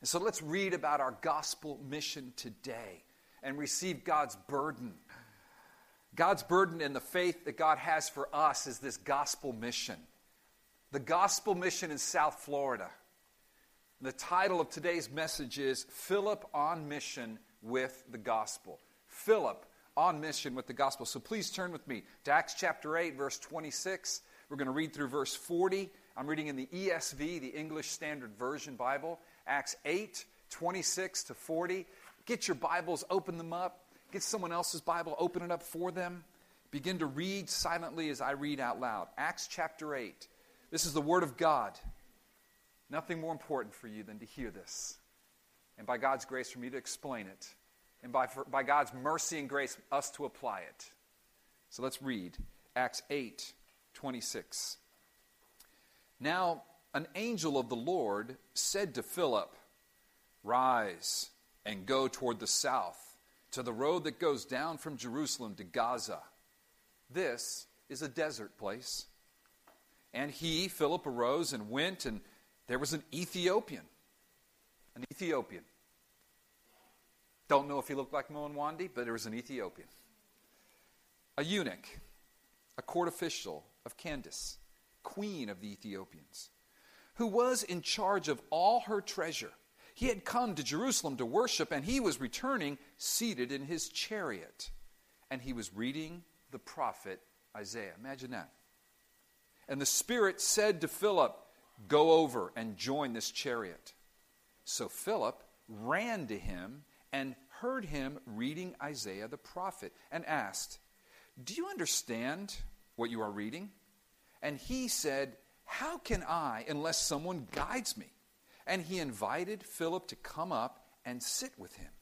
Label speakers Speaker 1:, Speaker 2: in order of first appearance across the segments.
Speaker 1: And so let's read about our gospel mission today and receive God's burden. God's burden and the faith that God has for us is this gospel mission. The gospel mission in South Florida. The title of today's message is Philip on Mission with the Gospel. Philip on mission with the gospel. So please turn with me to Acts chapter 8, verse 26. We're going to read through verse 40. I'm reading in the ESV, the English Standard Version Bible. Acts 8, 26 to 40. Get your Bibles, open them up. Get someone else's Bible, open it up for them. Begin to read silently as I read out loud. Acts chapter 8. This is the Word of God. Nothing more important for you than to hear this. And by God's grace, for me to explain it and by, for, by God's mercy and grace, us to apply it. So let's read Acts 8 26. Now, an angel of the Lord said to Philip, Rise and go toward the south, to the road that goes down from Jerusalem to Gaza. This is a desert place. And he, Philip, arose and went, and there was an Ethiopian. An Ethiopian don't know if he looked like Mo and Wandi, but there was an Ethiopian. A eunuch, a court official of Candace, queen of the Ethiopians, who was in charge of all her treasure. He had come to Jerusalem to worship, and he was returning seated in his chariot. And he was reading the prophet Isaiah. Imagine that. And the Spirit said to Philip, Go over and join this chariot. So Philip ran to him and heard him reading Isaiah the prophet and asked, Do you understand what you are reading? And he said, How can I unless someone guides me? And he invited Philip to come up and sit with him.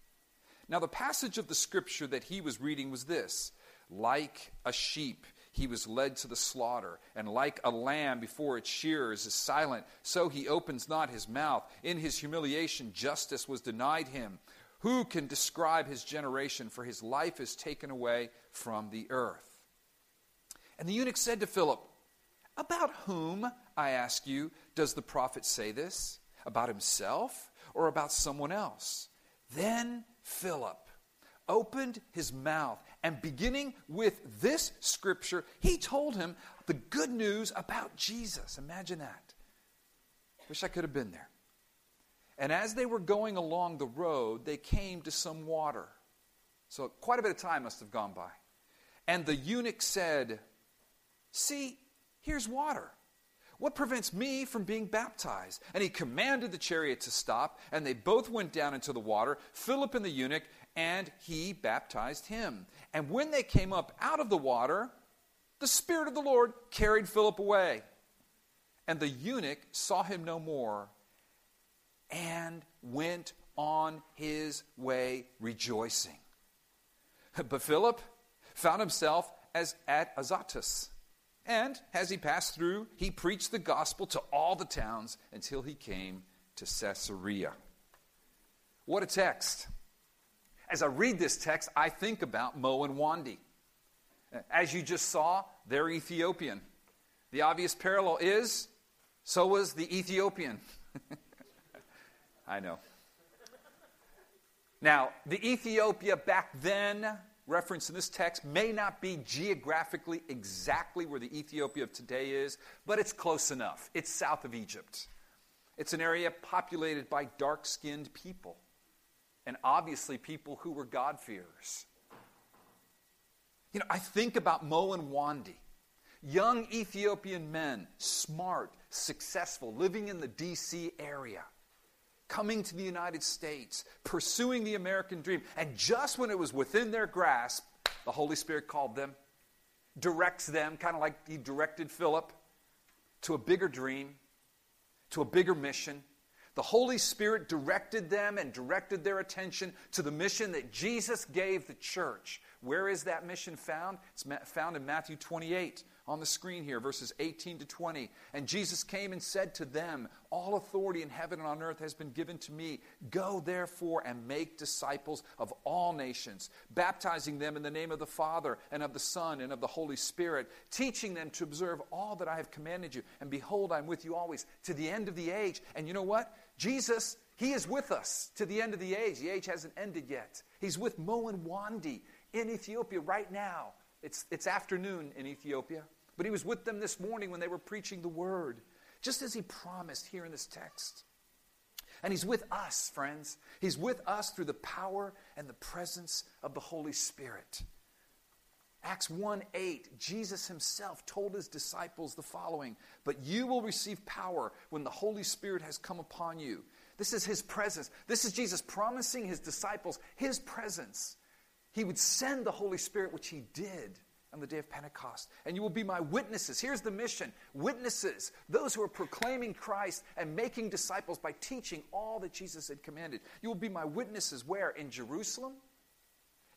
Speaker 1: Now, the passage of the scripture that he was reading was this Like a sheep, he was led to the slaughter, and like a lamb before its shearers is silent, so he opens not his mouth. In his humiliation, justice was denied him. Who can describe his generation? For his life is taken away from the earth. And the eunuch said to Philip, About whom, I ask you, does the prophet say this? About himself or about someone else? Then Philip opened his mouth, and beginning with this scripture, he told him the good news about Jesus. Imagine that. Wish I could have been there. And as they were going along the road, they came to some water. So quite a bit of time must have gone by. And the eunuch said, See, here's water. What prevents me from being baptized? And he commanded the chariot to stop, and they both went down into the water, Philip and the eunuch, and he baptized him. And when they came up out of the water, the Spirit of the Lord carried Philip away. And the eunuch saw him no more and went on his way rejoicing. But Philip found himself as at Azotus. And as he passed through, he preached the gospel to all the towns until he came to Caesarea. What a text. As I read this text, I think about Mo and Wandi. As you just saw, they're Ethiopian. The obvious parallel is so was the Ethiopian. I know. Now, the Ethiopia back then, referenced in this text, may not be geographically exactly where the Ethiopia of today is, but it's close enough. It's south of Egypt. It's an area populated by dark skinned people, and obviously people who were God-fearers. You know, I think about Mo and Wandi, young Ethiopian men, smart, successful, living in the D.C. area coming to the United States, pursuing the American dream. And just when it was within their grasp, the Holy Spirit called them, directs them, kind of like He directed Philip, to a bigger dream, to a bigger mission. The Holy Spirit directed them and directed their attention to the mission that Jesus gave the church. Where is that mission found? It's found in Matthew 28 on the screen here, verses 18 to 20. And Jesus came and said to them, All authority in heaven and on earth has been given to me. Go therefore and make disciples of all nations, baptizing them in the name of the Father and of the Son and of the Holy Spirit, teaching them to observe all that I have commanded you. And behold, I'm with you always to the end of the age. And you know what? Jesus He is with us to the end of the age. The age hasn't ended yet. He's with Mo and Wandi in Ethiopia right now. It's, it's afternoon in Ethiopia. But he was with them this morning when they were preaching the word, just as he promised here in this text. And he's with us, friends. He's with us through the power and the presence of the Holy Spirit. Acts 1 8, Jesus himself told his disciples the following But you will receive power when the Holy Spirit has come upon you. This is his presence. This is Jesus promising his disciples his presence. He would send the Holy Spirit, which he did on the day of Pentecost. And you will be my witnesses. Here's the mission witnesses, those who are proclaiming Christ and making disciples by teaching all that Jesus had commanded. You will be my witnesses where? In Jerusalem,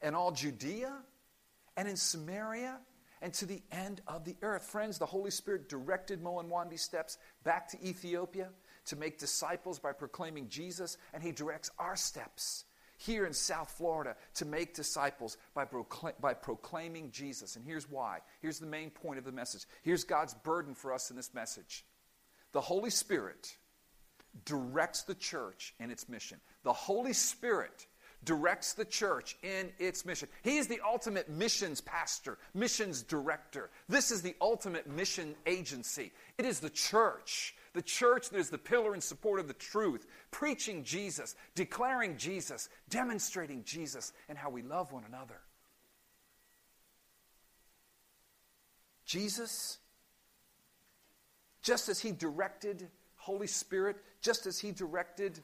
Speaker 1: and all Judea, and in Samaria, and to the end of the earth. Friends, the Holy Spirit directed Mo and steps back to Ethiopia to make disciples by proclaiming Jesus, and He directs our steps here in South Florida to make disciples by, by proclaiming Jesus. And here's why. Here's the main point of the message. Here's God's burden for us in this message. The Holy Spirit directs the church in its mission. The Holy Spirit directs the church in its mission. He is the ultimate missions pastor, missions director. This is the ultimate mission agency. It is the church the church is the pillar and support of the truth, preaching Jesus, declaring Jesus, demonstrating Jesus, and how we love one another. Jesus, just as he directed Holy Spirit, just as he directed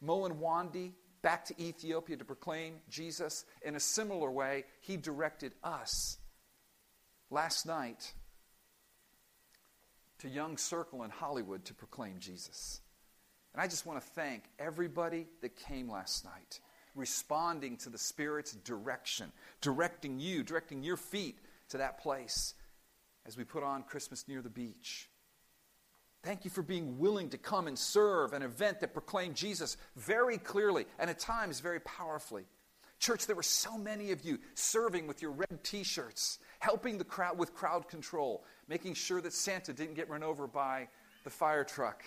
Speaker 1: Mo and Wandi back to Ethiopia to proclaim Jesus, in a similar way, he directed us. Last night, to Young Circle in Hollywood to proclaim Jesus. And I just want to thank everybody that came last night, responding to the Spirit's direction, directing you, directing your feet to that place as we put on Christmas near the beach. Thank you for being willing to come and serve an event that proclaimed Jesus very clearly and at times very powerfully. Church, there were so many of you serving with your red t shirts, helping the crowd with crowd control, making sure that Santa didn't get run over by the fire truck,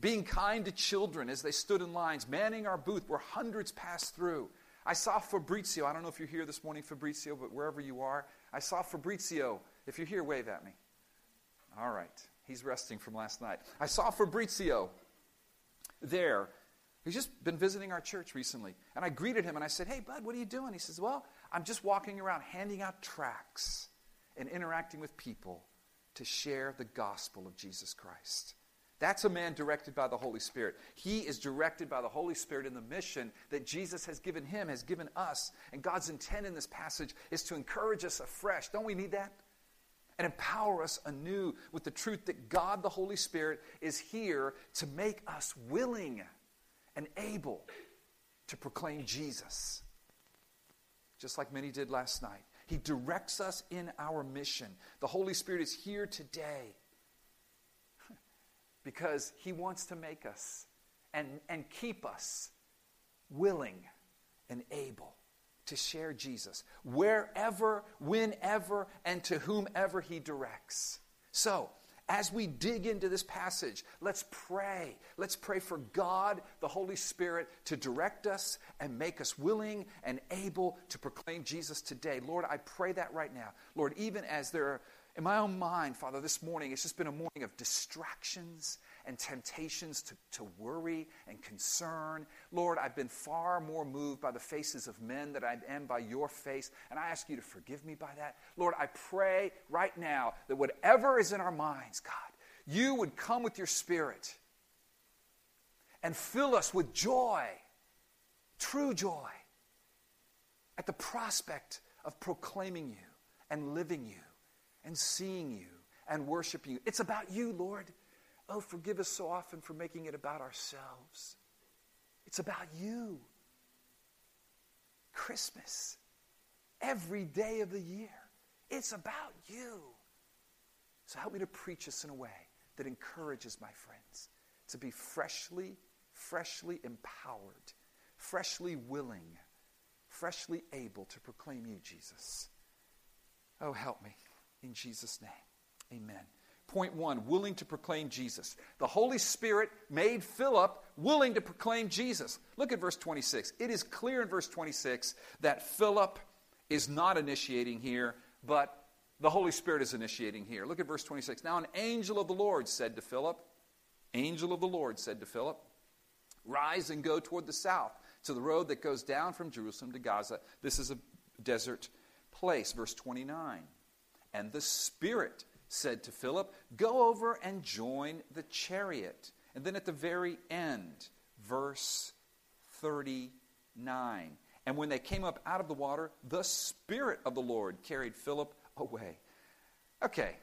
Speaker 1: being kind to children as they stood in lines, manning our booth where hundreds passed through. I saw Fabrizio. I don't know if you're here this morning, Fabrizio, but wherever you are, I saw Fabrizio. If you're here, wave at me. All right. He's resting from last night. I saw Fabrizio there. He's just been visiting our church recently. And I greeted him and I said, Hey, bud, what are you doing? He says, Well, I'm just walking around handing out tracts and interacting with people to share the gospel of Jesus Christ. That's a man directed by the Holy Spirit. He is directed by the Holy Spirit in the mission that Jesus has given him, has given us. And God's intent in this passage is to encourage us afresh. Don't we need that? And empower us anew with the truth that God, the Holy Spirit, is here to make us willing and able to proclaim Jesus. Just like many did last night. He directs us in our mission. The Holy Spirit is here today because He wants to make us and, and keep us willing and able to share Jesus wherever, whenever, and to whomever He directs. So, as we dig into this passage, let's pray. Let's pray for God, the Holy Spirit, to direct us and make us willing and able to proclaim Jesus today. Lord, I pray that right now. Lord, even as there are, in my own mind, Father, this morning, it's just been a morning of distractions and temptations to, to worry and concern. Lord, I've been far more moved by the faces of men than I am by your face, and I ask you to forgive me by that. Lord, I pray right now that whatever is in our minds, God, you would come with your spirit and fill us with joy, true joy, at the prospect of proclaiming you and living you and seeing you and worshiping you. It's about you, Lord. Oh, forgive us so often for making it about ourselves. It's about you. Christmas, every day of the year, it's about you. So help me to preach this in a way that encourages my friends to be freshly, freshly empowered, freshly willing, freshly able to proclaim you, Jesus. Oh, help me. In Jesus' name, amen. Point one willing to proclaim Jesus. The Holy Spirit made Philip willing to proclaim Jesus. Look at verse 26. It is clear in verse 26 that Philip is not initiating here, but the Holy Spirit is initiating here. Look at verse 26. Now, an angel of the Lord said to Philip, Angel of the Lord said to Philip, Rise and go toward the south to the road that goes down from Jerusalem to Gaza. This is a desert place. Verse 29. And the Spirit said to Philip, Go over and join the chariot. And then at the very end, verse 39. And when they came up out of the water, the Spirit of the Lord carried Philip away. Okay.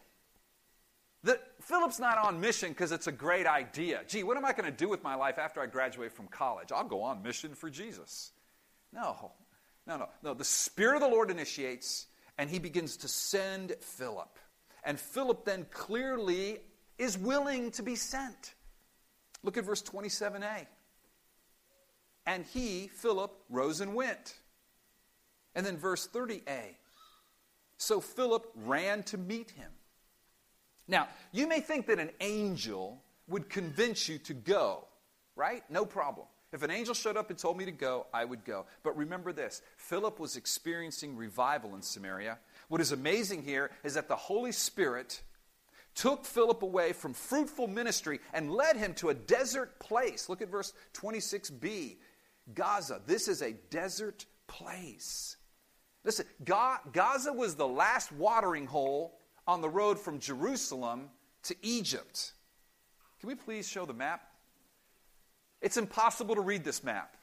Speaker 1: The, Philip's not on mission because it's a great idea. Gee, what am I going to do with my life after I graduate from college? I'll go on mission for Jesus. No, no, no. No, the Spirit of the Lord initiates, and he begins to send Philip. And Philip then clearly is willing to be sent. Look at verse 27a. And he, Philip, rose and went. And then verse 30a. So Philip ran to meet him. Now, you may think that an angel would convince you to go, right? No problem. If an angel showed up and told me to go, I would go. But remember this Philip was experiencing revival in Samaria. What is amazing here is that the Holy Spirit took Philip away from fruitful ministry and led him to a desert place. Look at verse 26b Gaza. This is a desert place. Listen, Gaza was the last watering hole on the road from Jerusalem to Egypt. Can we please show the map? It's impossible to read this map.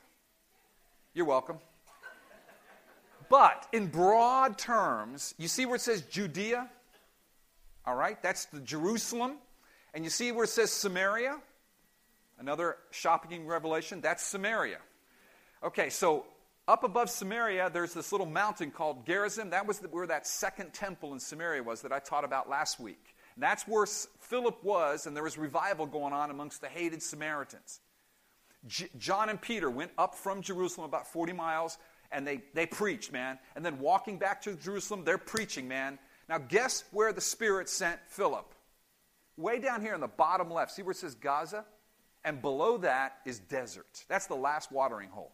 Speaker 1: You're welcome. But in broad terms, you see where it says Judea? All right, that's the Jerusalem. And you see where it says Samaria? Another shocking revelation, that's Samaria. Okay, so up above Samaria, there's this little mountain called Gerizim. That was the, where that second temple in Samaria was that I taught about last week. And that's where Philip was, and there was revival going on amongst the hated Samaritans. J- John and Peter went up from Jerusalem about 40 miles, and they, they preached, man. And then walking back to Jerusalem, they're preaching, man. Now, guess where the Spirit sent Philip? Way down here in the bottom left. See where it says Gaza? And below that is desert. That's the last watering hole.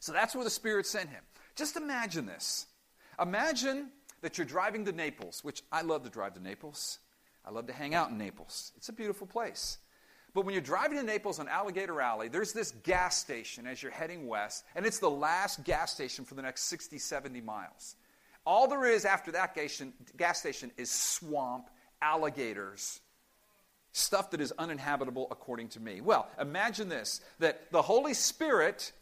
Speaker 1: So that's where the Spirit sent him. Just imagine this. Imagine that you're driving to Naples, which I love to drive to Naples. I love to hang out in Naples. It's a beautiful place. But when you're driving to Naples on Alligator Alley, there's this gas station as you're heading west, and it's the last gas station for the next 60, 70 miles. All there is after that gas station is swamp, alligators, stuff that is uninhabitable according to me. Well, imagine this that the Holy Spirit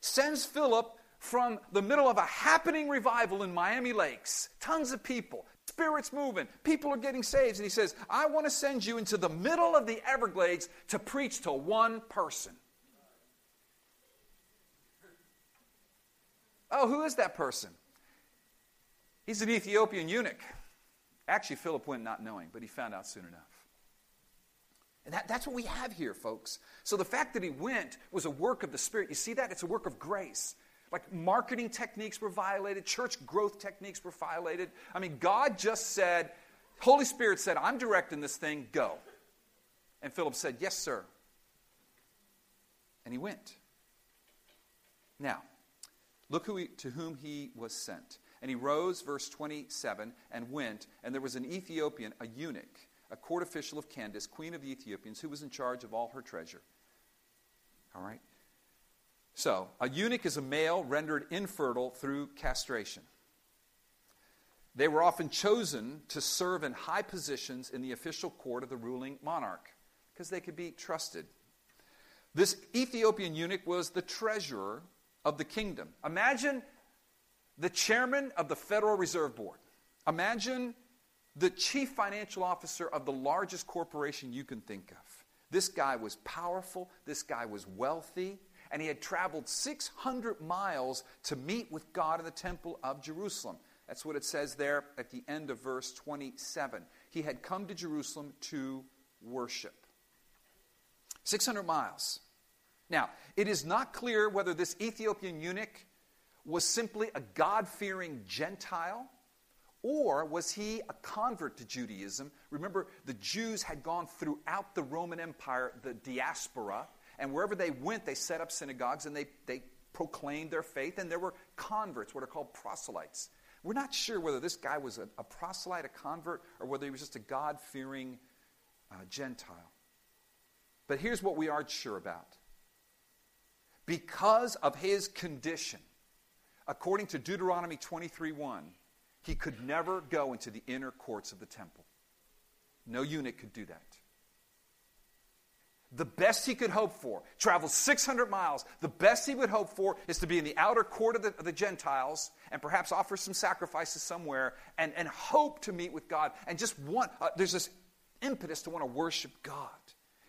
Speaker 1: sends Philip from the middle of a happening revival in Miami Lakes. Tons of people, spirits moving, people are getting saved. And he says, I want to send you into the middle of the Everglades to preach to one person. Oh, who is that person? He's an Ethiopian eunuch. Actually, Philip went not knowing, but he found out soon enough. And that, that's what we have here, folks. So the fact that he went was a work of the Spirit. You see that? It's a work of grace. Like marketing techniques were violated, church growth techniques were violated. I mean, God just said, Holy Spirit said, I'm directing this thing, go. And Philip said, Yes, sir. And he went. Now, look who he, to whom he was sent. And he rose, verse 27, and went, and there was an Ethiopian, a eunuch a court official of Candace, queen of the Ethiopians, who was in charge of all her treasure. All right? So, a eunuch is a male rendered infertile through castration. They were often chosen to serve in high positions in the official court of the ruling monarch because they could be trusted. This Ethiopian eunuch was the treasurer of the kingdom. Imagine the chairman of the Federal Reserve Board. Imagine the chief financial officer of the largest corporation you can think of. This guy was powerful, this guy was wealthy, and he had traveled 600 miles to meet with God in the temple of Jerusalem. That's what it says there at the end of verse 27. He had come to Jerusalem to worship. 600 miles. Now, it is not clear whether this Ethiopian eunuch was simply a God fearing Gentile or was he a convert to Judaism? Remember, the Jews had gone throughout the Roman Empire, the diaspora, And wherever they went, they set up synagogues and they, they proclaimed their faith, and there were converts, what are called proselytes. We're not sure whether this guy was a, a proselyte, a convert, or whether he was just a God fearing uh, Gentile. But here's what we are sure about because of his condition, according to Deuteronomy 23 1, he could never go into the inner courts of the temple. No eunuch could do that the best he could hope for, travel 600 miles, the best he would hope for is to be in the outer court of the, of the, Gentiles and perhaps offer some sacrifices somewhere and, and hope to meet with God and just want, uh, there's this impetus to want to worship God.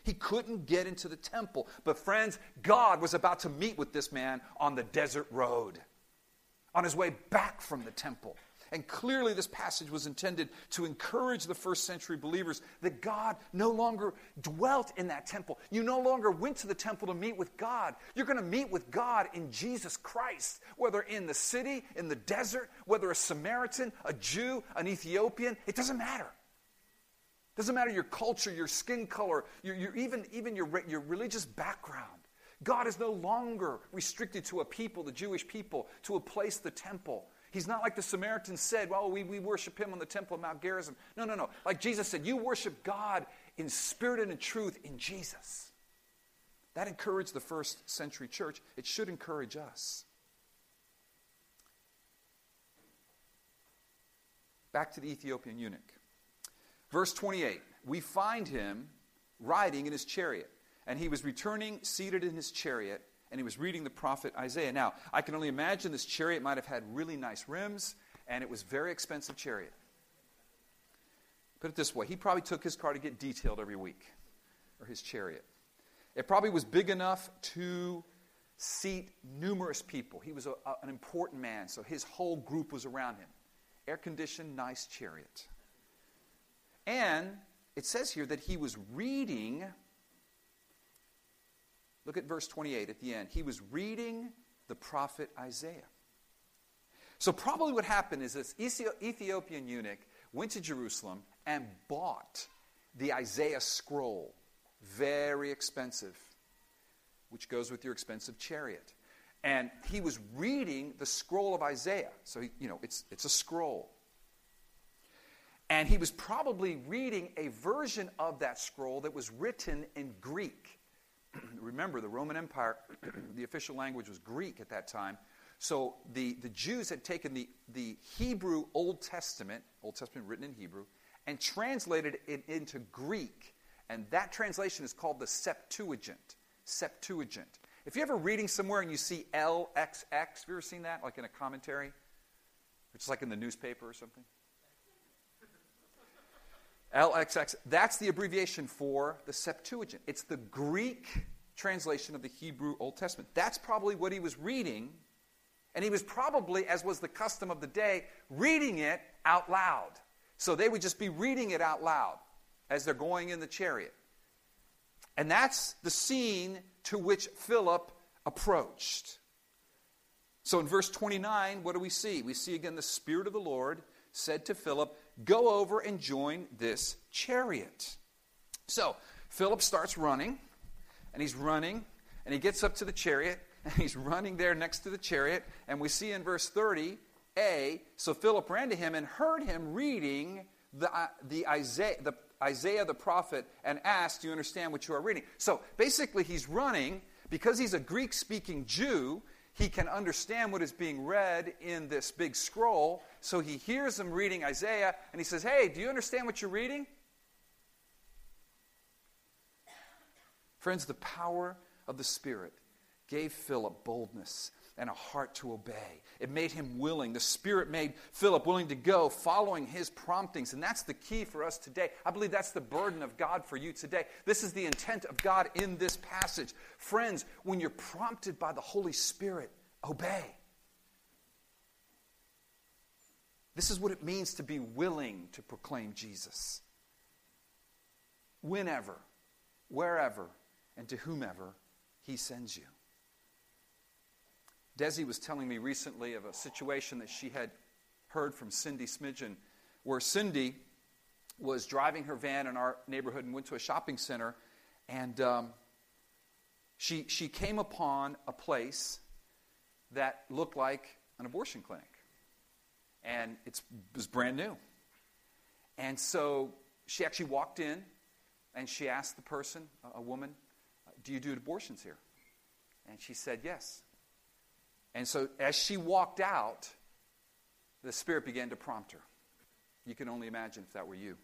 Speaker 1: He couldn't get into the temple. But, friends, God was about to meet with this man on the desert road, on his way back from the temple. And clearly, this passage was intended to encourage the first century believers that God no longer dwelt in that temple. You no longer went to the temple to meet with God. You're going to meet with God in Jesus Christ, whether in the city, in the desert, whether a Samaritan, a Jew, an Ethiopian, it doesn't matter. It doesn't matter your culture, your skin color, your, your, even, even your, your religious background. God is no longer restricted to a people, the Jewish people, to a place, the temple. He's not like the Samaritans said, well, we, we worship him on the temple of Mount Gerizim. No, no, no. Like Jesus said, you worship God in spirit and in truth in Jesus. That encouraged the first century church. It should encourage us. Back to the Ethiopian eunuch. Verse 28 we find him riding in his chariot, and he was returning seated in his chariot and he was reading the prophet Isaiah. Now, I can only imagine this chariot might have had really nice rims, and it was very expensive chariot. Put it this way, he probably took his car to get detailed every week, or his chariot. It probably was big enough to seat numerous people. He was a, a, an important man, so his whole group was around him. Air conditioned, nice chariot. And it says here that he was reading Look at verse 28 at the end. He was reading the prophet Isaiah. So, probably what happened is this Ethiopian eunuch went to Jerusalem and bought the Isaiah scroll. Very expensive, which goes with your expensive chariot. And he was reading the scroll of Isaiah. So, you know, it's, it's a scroll. And he was probably reading a version of that scroll that was written in Greek. remember, the Roman Empire, the official language was Greek at that time. So the, the Jews had taken the, the Hebrew Old Testament, Old Testament written in Hebrew, and translated it into Greek. And that translation is called the Septuagint. Septuagint. If you're ever reading somewhere and you see LXX, have you ever seen that, like in a commentary? It's like in the newspaper or something? LXX, that's the abbreviation for the Septuagint. It's the Greek translation of the Hebrew Old Testament. That's probably what he was reading, and he was probably, as was the custom of the day, reading it out loud. So they would just be reading it out loud as they're going in the chariot. And that's the scene to which Philip approached. So in verse 29, what do we see? We see again the Spirit of the Lord said to Philip, Go over and join this chariot. So Philip starts running, and he's running, and he gets up to the chariot, and he's running there next to the chariot. And we see in verse 30, A, so Philip ran to him and heard him reading the, uh, the, Isaiah, the Isaiah the prophet and asked, Do you understand what you are reading? So basically, he's running because he's a Greek speaking Jew he can understand what is being read in this big scroll. So he hears them reading Isaiah and he says, Hey, do you understand what you're reading? Friends, the power of the Spirit gave Philip boldness and a heart to obey. It made him willing. The Spirit made Philip willing to go, following his promptings. And that's the key for us today. I believe that's the burden of God for you today. This is the intent of God in this passage. Friends, when you're prompted by the Holy Spirit, obey. This is what it means to be willing to proclaim Jesus. Whenever, wherever, and to whomever he sends you. Desi was telling me recently of a situation that she had heard from Cindy Smidgen, where Cindy was driving her van in our neighborhood and went to a shopping center, and um, she, she came upon a place that looked like an abortion clinic. And it was brand new. And so she actually walked in and she asked the person, a woman, Do you do abortions here? And she said, Yes. And so as she walked out, the Spirit began to prompt her. You can only imagine if that were you.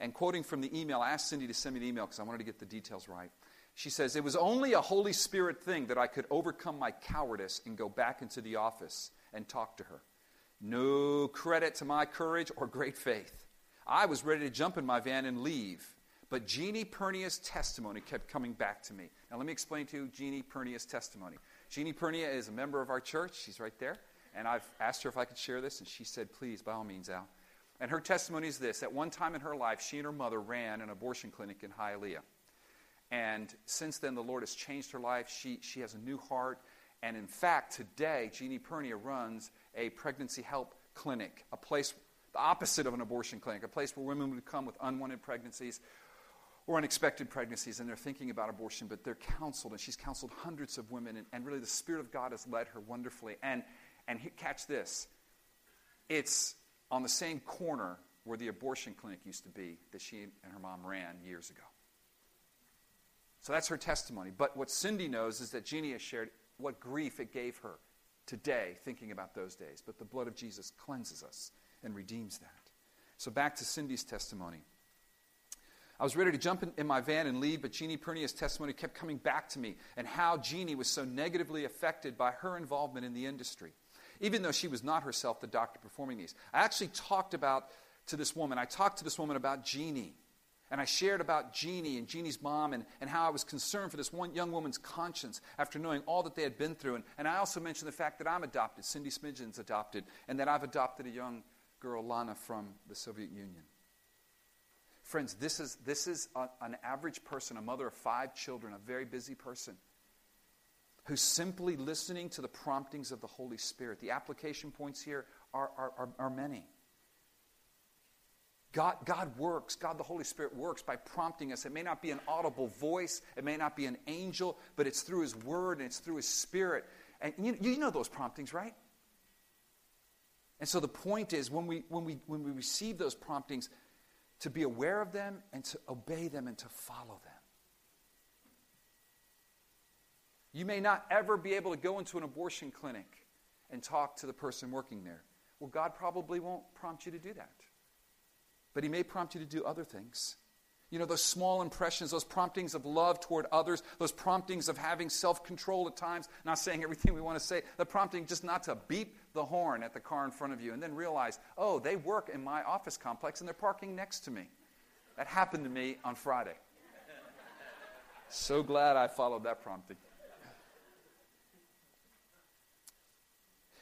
Speaker 1: And quoting from the email, I asked Cindy to send me an email because I wanted to get the details right. She says, It was only a Holy Spirit thing that I could overcome my cowardice and go back into the office and talk to her. No credit to my courage or great faith. I was ready to jump in my van and leave. But Jeannie Pernia's testimony kept coming back to me. Now, let me explain to you Jeannie Pernia's testimony. Jeannie Pernia is a member of our church. She's right there. And I've asked her if I could share this, and she said, Please, by all means, Al. And her testimony is this At one time in her life, she and her mother ran an abortion clinic in Hialeah. And since then, the Lord has changed her life. She, she has a new heart. And in fact, today, Jeannie Pernia runs a pregnancy help clinic, a place, the opposite of an abortion clinic, a place where women would come with unwanted pregnancies or unexpected pregnancies and they're thinking about abortion, but they're counseled. And she's counseled hundreds of women. And, and really, the Spirit of God has led her wonderfully. And, and he, catch this it's on the same corner where the abortion clinic used to be that she and her mom ran years ago. So that's her testimony. But what Cindy knows is that Jeannie has shared what grief it gave her today thinking about those days. But the blood of Jesus cleanses us and redeems that. So back to Cindy's testimony. I was ready to jump in, in my van and leave, but Jeannie Pernia's testimony kept coming back to me and how Jeannie was so negatively affected by her involvement in the industry even though she was not herself the doctor performing these. I actually talked about to this woman, I talked to this woman about Jeannie. And I shared about Jeannie and Jeannie's mom and, and how I was concerned for this one young woman's conscience after knowing all that they had been through. And, and I also mentioned the fact that I'm adopted, Cindy Smidgen's adopted, and that I've adopted a young girl, Lana, from the Soviet Union. Friends, this is, this is a, an average person, a mother of five children, a very busy person who's simply listening to the promptings of the Holy Spirit. The application points here are, are, are, are many. God, God works, God the Holy Spirit works by prompting us. It may not be an audible voice, it may not be an angel, but it's through His Word and it's through His Spirit. And you, you know those promptings, right? And so the point is when we, when, we, when we receive those promptings, to be aware of them and to obey them and to follow them. You may not ever be able to go into an abortion clinic and talk to the person working there. Well, God probably won't prompt you to do that. But He may prompt you to do other things. You know, those small impressions, those promptings of love toward others, those promptings of having self control at times, not saying everything we want to say, the prompting just not to beep the horn at the car in front of you and then realize, oh, they work in my office complex and they're parking next to me. That happened to me on Friday. so glad I followed that prompting.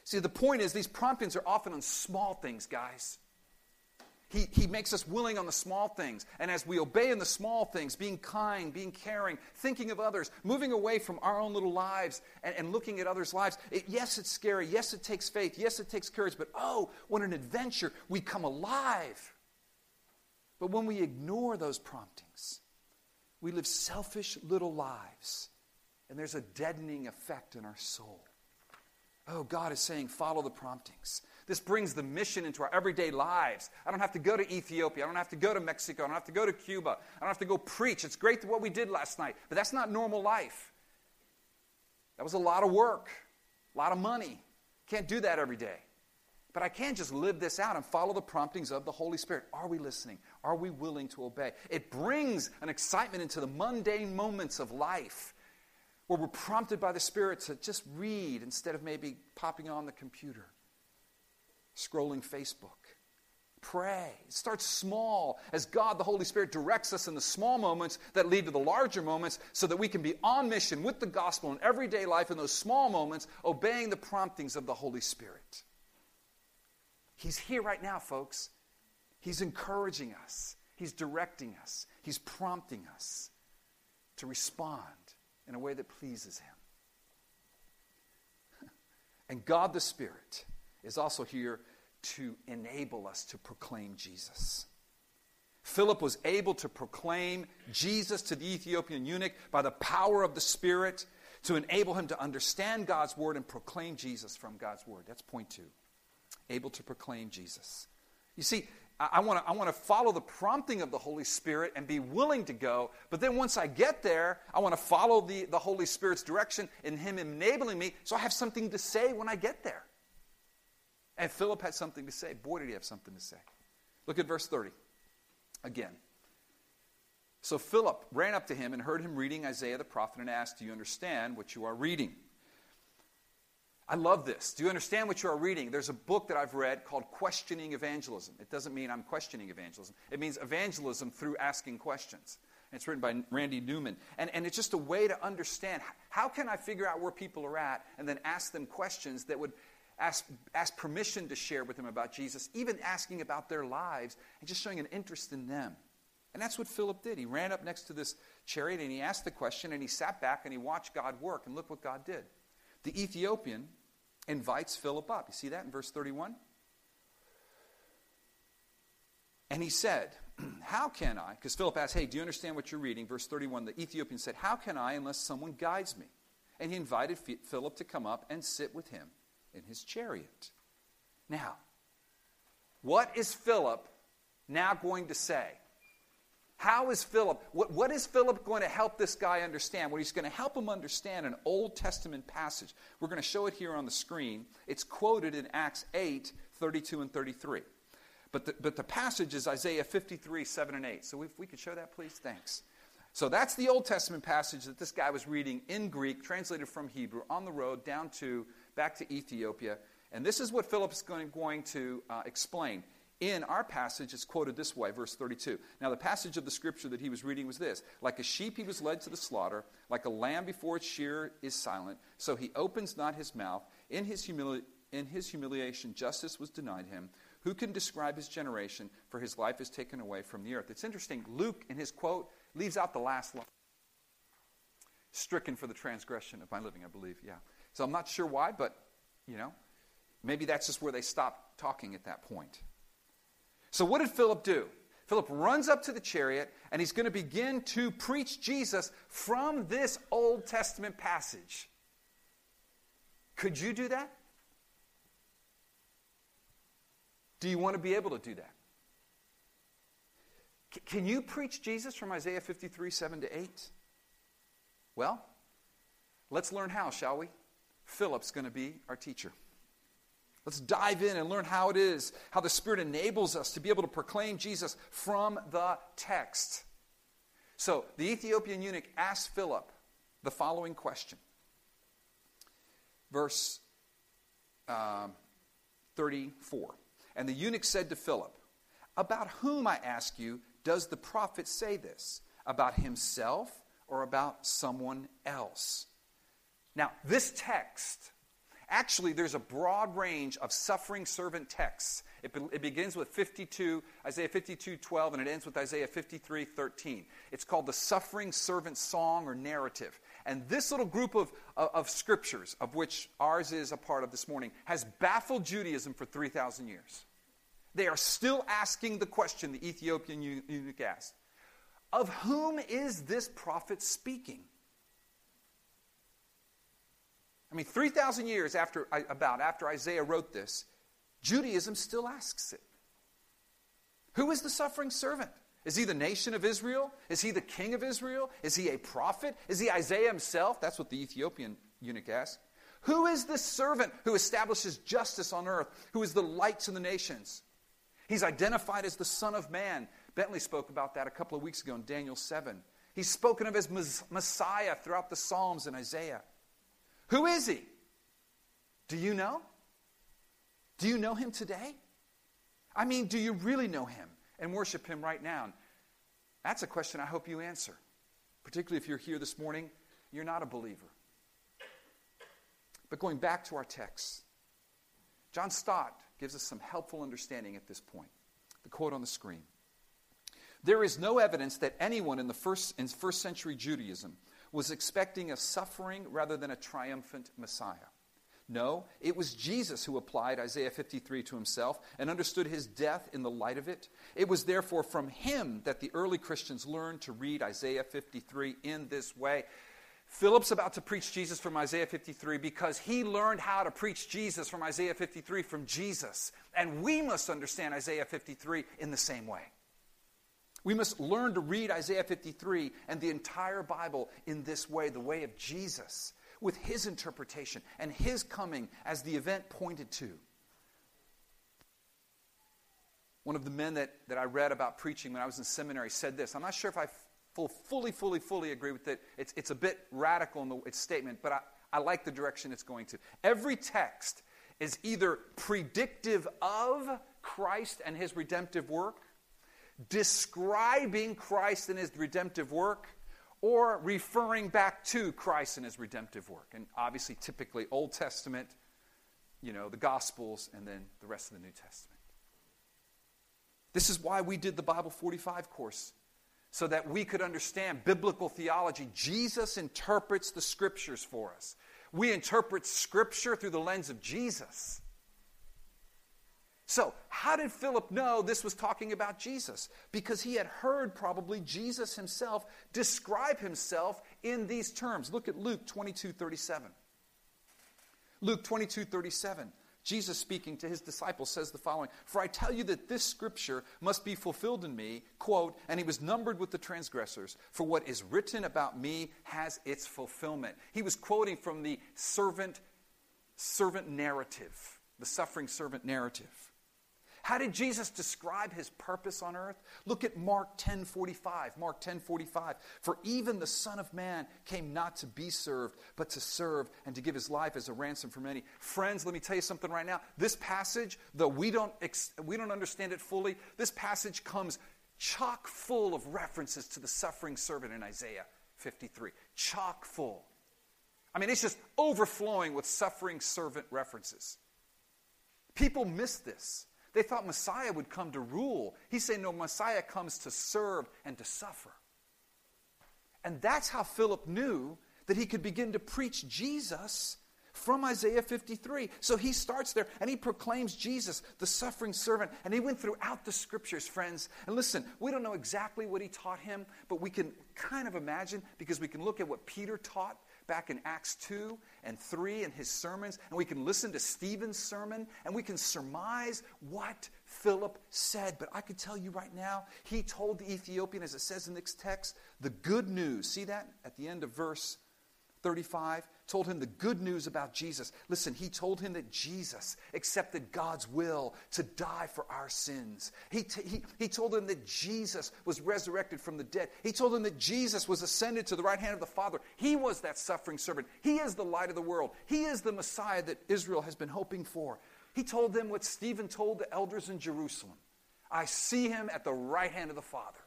Speaker 1: See, the point is, these promptings are often on small things, guys. He, he makes us willing on the small things. And as we obey in the small things, being kind, being caring, thinking of others, moving away from our own little lives and, and looking at others' lives, it, yes, it's scary. Yes, it takes faith. Yes, it takes courage. But oh, what an adventure. We come alive. But when we ignore those promptings, we live selfish little lives. And there's a deadening effect in our soul. Oh, God is saying, follow the promptings. This brings the mission into our everyday lives. I don't have to go to Ethiopia. I don't have to go to Mexico. I don't have to go to Cuba. I don't have to go preach. It's great what we did last night, but that's not normal life. That was a lot of work, a lot of money. Can't do that every day. But I can just live this out and follow the promptings of the Holy Spirit. Are we listening? Are we willing to obey? It brings an excitement into the mundane moments of life where we're prompted by the Spirit to just read instead of maybe popping on the computer, scrolling Facebook. Pray. Start small as God, the Holy Spirit, directs us in the small moments that lead to the larger moments so that we can be on mission with the gospel in everyday life in those small moments, obeying the promptings of the Holy Spirit. He's here right now, folks. He's encouraging us, He's directing us, He's prompting us to respond in a way that pleases Him. and God the Spirit is also here to enable us to proclaim Jesus. Philip was able to proclaim Jesus to the Ethiopian eunuch by the power of the Spirit to enable him to understand God's word and proclaim Jesus from God's word. That's point two. Able to proclaim Jesus. You see, I want to I want to follow the prompting of the Holy Spirit and be willing to go. But then once I get there, I want to follow the, the Holy Spirit's direction in Him enabling me so I have something to say when I get there. And Philip had something to say. Boy, did he have something to say. Look at verse 30 again. So Philip ran up to him and heard him reading Isaiah the prophet and asked, Do you understand what you are reading? I love this. Do you understand what you are reading? There's a book that I've read called Questioning Evangelism. It doesn't mean I'm questioning evangelism, it means evangelism through asking questions. And It's written by Randy Newman. And, and it's just a way to understand how can I figure out where people are at and then ask them questions that would ask, ask permission to share with them about Jesus, even asking about their lives and just showing an interest in them. And that's what Philip did. He ran up next to this chariot and he asked the question and he sat back and he watched God work. And look what God did. The Ethiopian invites Philip up. You see that in verse 31? And he said, How can I? Because Philip asked, Hey, do you understand what you're reading? Verse 31, the Ethiopian said, How can I unless someone guides me? And he invited Philip to come up and sit with him in his chariot. Now, what is Philip now going to say? How is Philip, what, what is Philip going to help this guy understand? Well, he's going to help him understand an Old Testament passage. We're going to show it here on the screen. It's quoted in Acts 8, 32 and 33. But the, but the passage is Isaiah 53, 7 and 8. So if we could show that, please, thanks. So that's the Old Testament passage that this guy was reading in Greek, translated from Hebrew, on the road down to, back to Ethiopia. And this is what Philip is going, going to uh, explain in our passage, it's quoted this way, verse 32. Now, the passage of the scripture that he was reading was this Like a sheep, he was led to the slaughter, like a lamb before its shearer is silent, so he opens not his mouth. In his, humili- in his humiliation, justice was denied him. Who can describe his generation? For his life is taken away from the earth. It's interesting. Luke, in his quote, leaves out the last line. Stricken for the transgression of my living, I believe. Yeah. So I'm not sure why, but, you know, maybe that's just where they stopped talking at that point. So, what did Philip do? Philip runs up to the chariot and he's going to begin to preach Jesus from this Old Testament passage. Could you do that? Do you want to be able to do that? C- can you preach Jesus from Isaiah 53, 7 to 8? Well, let's learn how, shall we? Philip's going to be our teacher. Let's dive in and learn how it is, how the Spirit enables us to be able to proclaim Jesus from the text. So, the Ethiopian eunuch asked Philip the following question. Verse um, 34. And the eunuch said to Philip, About whom, I ask you, does the prophet say this? About himself or about someone else? Now, this text Actually, there's a broad range of suffering servant texts. It, be, it, begins with 52, Isaiah 52, 12, and it ends with Isaiah 53, 13. It's called the suffering servant song or narrative. And this little group of, of, of scriptures, of which ours is a part of this morning, has baffled Judaism for 3,000 years. They are still asking the question the Ethiopian eunuch asked Of whom is this prophet speaking? I mean, 3,000 years after, about after Isaiah wrote this, Judaism still asks it. Who is the suffering servant? Is he the nation of Israel? Is he the king of Israel? Is he a prophet? Is he Isaiah himself? That's what the Ethiopian eunuch asked. Who is this servant who establishes justice on earth, who is the light to the nations? He's identified as the Son of Man. Bentley spoke about that a couple of weeks ago in Daniel 7. He's spoken of as Messiah throughout the Psalms and Isaiah. Who is he? Do you know? Do you know him today? I mean, do you really know him and worship him right now? That's a question I hope you answer. Particularly if you're here this morning, you're not a believer. But going back to our text, John Stott gives us some helpful understanding at this point. The quote on the screen. There is no evidence that anyone in the first, in first century Judaism was expecting a suffering rather than a triumphant Messiah. No, it was Jesus who applied Isaiah 53 to himself and understood his death in the light of it. It was therefore from him that the early Christians learned to read Isaiah 53 in this way. Philip's about to preach Jesus from Isaiah 53 because he learned how to preach Jesus from Isaiah 53 from Jesus. And we must understand Isaiah 53 in the same way. We must learn to read Isaiah 53 and the entire Bible in this way, the way of Jesus with his interpretation and his coming as the event pointed to. One of the men that, that I read about preaching when I was in seminary said this. I'm not sure if I full, fully, fully, fully agree with it. It's, it's a bit radical in the, its statement, but I, I like the direction it's going to. Every text is either predictive of Christ and his redemptive work, describing Christ and his redemptive work, or referring back to Christ and his redemptive work. And obviously, typically, Old Testament, you know, the Gospels, and then the rest of the New Testament. This is why we did the Bible 45 course, so that we could understand biblical theology. Jesus interprets the scriptures for us. We interpret scripture through the lens of Jesus. So, how did Philip know this was talking about Jesus? Because he had heard probably Jesus himself describe himself in these terms. Look at Luke 22 37. Luke 22 37. Jesus speaking to his disciples says the following For I tell you that this scripture must be fulfilled in me, quote, and he was numbered with the transgressors, for what is written about me has its fulfillment. He was quoting from the servant servant narrative, the suffering servant narrative. How did Jesus describe his purpose on earth? Look at Mark 10:45. Mark 10:45. For even the Son of Man came not to be served, but to serve and to give his life as a ransom for many. Friends, let me tell you something right now. This passage, though we don't we don't understand it fully, this passage comes chock full of references to the suffering servant in Isaiah 53. Chock full. I mean, it's just overflowing with suffering servant references. People miss this. They thought Messiah would come to rule. He's saying, no, Messiah comes to serve and to suffer. And that's how Philip knew that he could begin to preach Jesus from Isaiah 53. So he starts there and he proclaims Jesus, the suffering servant. And he went throughout the scriptures, friends. And listen, we don't know exactly what he taught him, but we can kind of imagine because we can look at what Peter taught back in Acts 2 and 3 in his sermons, and we can listen to Stephen's sermon, and we can surmise what Philip said. But I could tell you right now, he told the Ethiopian, as it says in this text, the good news. See that at the end of verse 35? told him the good news about Jesus. Listen, he told him that Jesus accepted God's will to die for our sins. He, t- he, he told him that Jesus was resurrected from the dead. He told him that Jesus was ascended to the right hand of the Father. He was that suffering servant. He is the light of the world. He is the Messiah that Israel has been hoping for. He told them what Stephen told the elders in Jerusalem I see him at the right hand of the Father.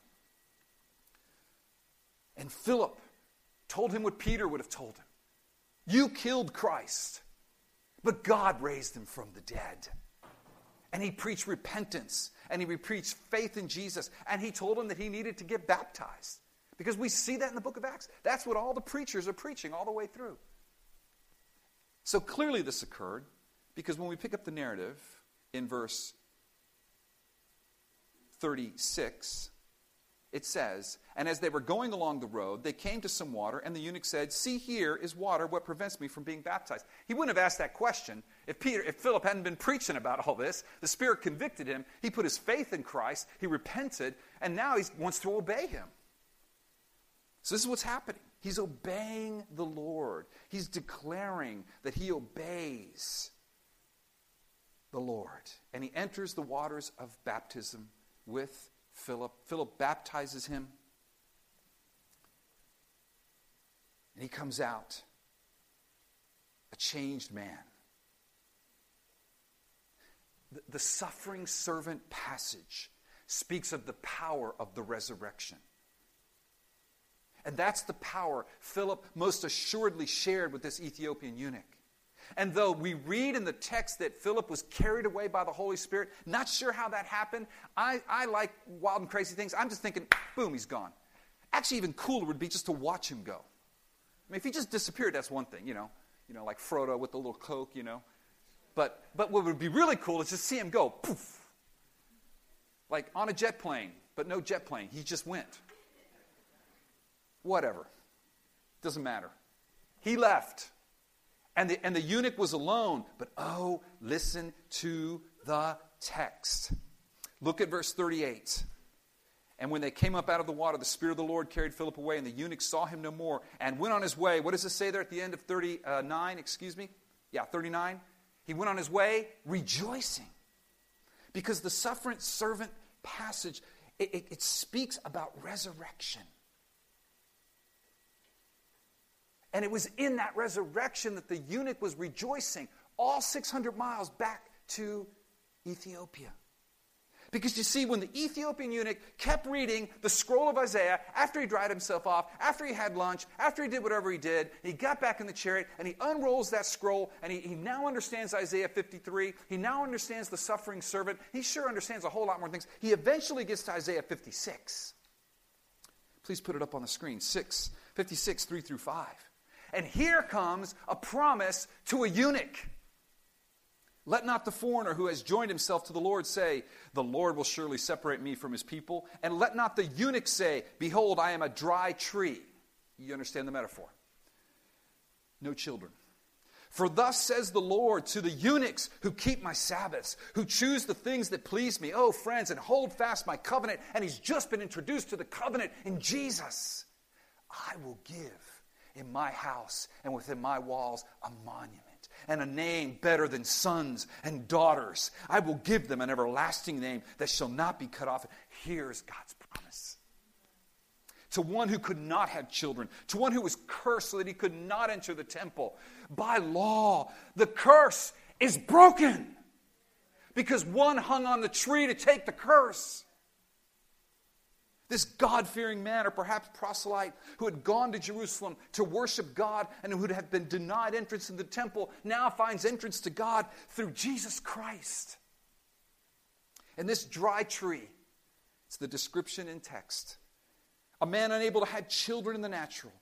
Speaker 1: And Philip told him what Peter would have told him you killed Christ, but God raised him from the dead. And he preached repentance and he preached faith in Jesus. And he told him that he needed to get baptized. Because we see that in the book of Acts. That's what all the preachers are preaching all the way through. So clearly this occurred because when we pick up the narrative in verse 36, it says, And as they were going along the road, they came to some water, and the eunuch said, See, here is water. What prevents me from being baptized? He wouldn't have asked that question if Peter, if Philip hadn't been preaching about all this. The Spirit convicted him. He put his faith in Christ. He repented, and now he wants to obey him. So this is what's happening. He's obeying the Lord. He's declaring that he obeys the Lord. And he enters the waters of baptism with Philip. Philip baptizes him. And he comes out a changed man. The, the suffering servant passage speaks of the power of the resurrection. And that's the power Philip most assuredly shared with this Ethiopian eunuch. And though we read in the text that Philip was carried away by the Holy Spirit, not sure how that happened, I, I like wild and crazy things. I'm just thinking, boom, he's gone. Actually, even cooler would be just to watch him go. I mean, if he just disappeared, that's one thing, you know. you know, like Frodo with the little Coke, you know. But, but what would be really cool is to see him go poof, like on a jet plane, but no jet plane. He just went. Whatever. Doesn't matter. He left. And the, and the eunuch was alone. But oh, listen to the text. Look at verse 38. And when they came up out of the water, the Spirit of the Lord carried Philip away, and the eunuch saw him no more and went on his way. What does it say there at the end of 39? Excuse me? Yeah, 39. He went on his way rejoicing. Because the suffering servant passage, it, it, it speaks about resurrection. And it was in that resurrection that the eunuch was rejoicing all 600 miles back to Ethiopia. Because you see, when the Ethiopian eunuch kept reading the scroll of Isaiah after he dried himself off, after he had lunch, after he did whatever he did, he got back in the chariot and he unrolls that scroll and he, he now understands Isaiah 53. He now understands the suffering servant. He sure understands a whole lot more things. He eventually gets to Isaiah 56. Please put it up on the screen 6, 56, 3 through 5. And here comes a promise to a eunuch. Let not the foreigner who has joined himself to the Lord say, The Lord will surely separate me from his people. And let not the eunuch say, Behold, I am a dry tree. You understand the metaphor? No children. For thus says the Lord to the eunuchs who keep my Sabbaths, who choose the things that please me. Oh, friends, and hold fast my covenant. And he's just been introduced to the covenant in Jesus. I will give in my house and within my walls a monument and a name better than sons and daughters. I will give them an everlasting name that shall not be cut off. Here's God's promise. To one who could not have children, to one who was cursed so that he could not enter the temple. By law, the curse is broken because one hung on the tree to take the curse. This God fearing man, or perhaps proselyte, who had gone to Jerusalem to worship God and who had been denied entrance in the temple, now finds entrance to God through Jesus Christ. And this dry tree, it's the description in text. A man unable to have children in the natural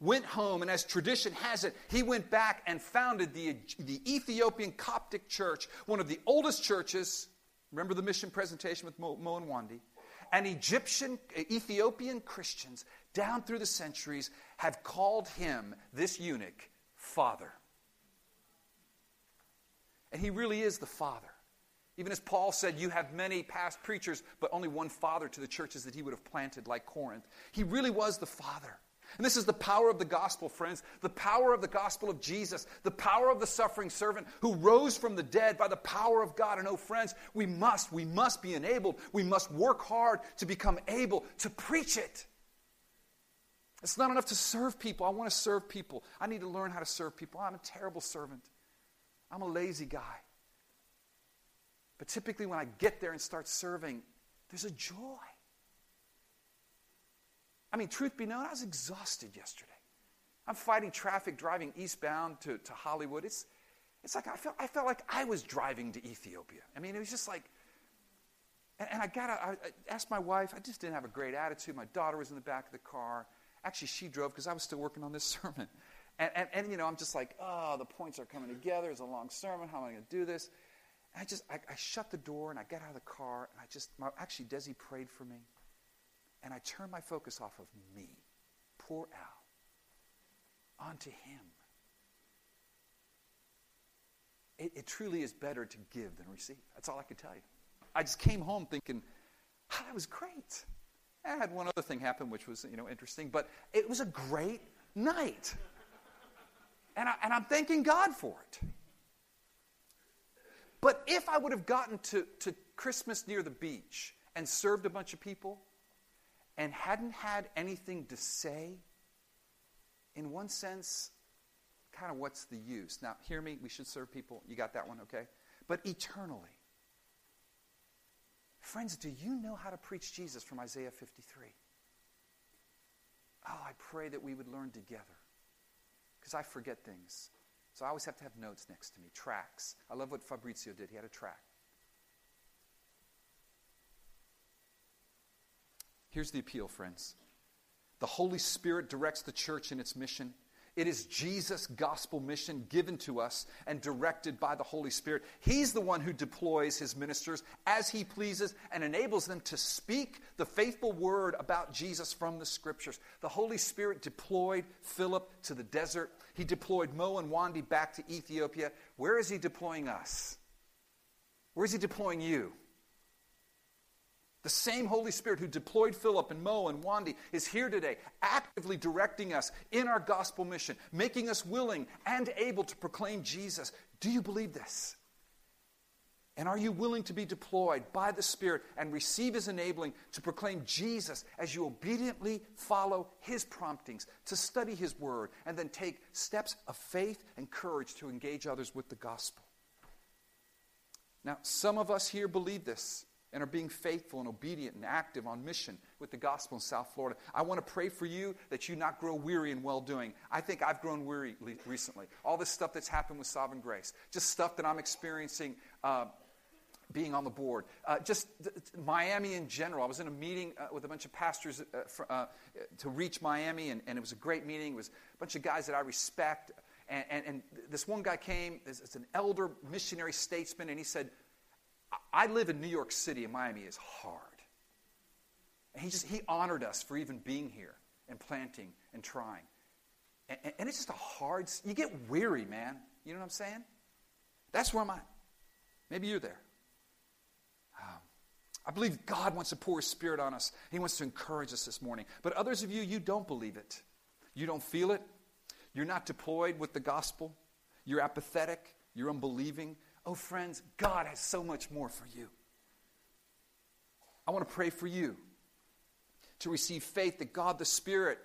Speaker 1: went home, and as tradition has it, he went back and founded the, the Ethiopian Coptic Church, one of the oldest churches. Remember the mission presentation with Mo, Mo and Wandi? And Egyptian, Ethiopian Christians down through the centuries have called him, this eunuch, Father. And he really is the Father. Even as Paul said, You have many past preachers, but only one Father to the churches that he would have planted, like Corinth. He really was the Father. And this is the power of the gospel, friends. The power of the gospel of Jesus. The power of the suffering servant who rose from the dead by the power of God. And oh, friends, we must, we must be enabled. We must work hard to become able to preach it. It's not enough to serve people. I want to serve people. I need to learn how to serve people. I'm a terrible servant. I'm a lazy guy. But typically, when I get there and start serving, there's a joy. I mean, truth be known, I was exhausted yesterday. I'm fighting traffic driving eastbound to, to Hollywood. It's, it's like I felt, I felt like I was driving to Ethiopia. I mean, it was just like, and, and I got I, I asked my wife, I just didn't have a great attitude. My daughter was in the back of the car. Actually, she drove because I was still working on this sermon. And, and, and, you know, I'm just like, oh, the points are coming together. It's a long sermon. How am I going to do this? And I just, I, I shut the door and I got out of the car and I just, my, actually, Desi prayed for me. And I turn my focus off of me, poor Al, onto him. It, it, truly is better to give than receive. That's all I can tell you. I just came home thinking, oh, that was great. I had one other thing happen, which was, you know, interesting, but it was a great night. And, I, and I'm thanking God for it. But if I would have gotten to, to Christmas near the beach and served a bunch of people, and hadn't had anything to say, in one sense, kind of what's the use? Now, hear me, we should serve people. You got that one, okay? But eternally. Friends, do you know how to preach Jesus from Isaiah 53? Oh, I pray that we would learn together. Because I forget things. So I always have to have notes next to me, tracks. I love what Fabrizio did. He had a track. Here's the appeal, friends the Holy Spirit directs the church in its mission. It is Jesus' gospel mission given to us and directed by the Holy Spirit. He's the one who deploys his ministers as he pleases and enables them to speak the faithful word about Jesus from the scriptures. The Holy Spirit deployed Philip to the desert. He deployed Mo and Wandi back to Ethiopia. Where is he deploying us? Where is he deploying you? The same Holy Spirit who deployed Philip and Mo and Wandy is here today, actively directing us in our gospel mission, making us willing and able to proclaim Jesus. Do you believe this? And are you willing to be deployed by the Spirit and receive His enabling to proclaim Jesus as you obediently follow His promptings, to study His Word, and then take steps of faith and courage to engage others with the gospel? Now, some of us here believe this and are being faithful and obedient and active on mission with the gospel in South Florida. I want to pray for you that you not grow weary in well doing. I think I've grown weary recently. All this stuff that's happened with Sovereign Grace, just stuff that I'm experiencing. Uh, being on the board. Uh, just th- Miami in general. I was in a meeting uh, with a bunch of pastors uh, for, uh, to reach Miami, and, and, it was a great meeting. It was a bunch of guys that I respect. And, and, and this one guy came, it's an elder missionary statesman, and he said, I live in New York City and Miami is hard. And he just he honored us for even being here and planting and trying. And, and, it's just a hard you get weary, man. You know what I'm saying? That's where I'm at. Maybe you're there. Um, I believe God wants to pour His Spirit on us. He wants to encourage us this morning. But others of you, you don't believe it. You don't feel it. You're not deployed with the gospel. You're apathetic. You're unbelieving. Oh, friends, God has so much more for you. I want to pray for you to receive faith that God the Spirit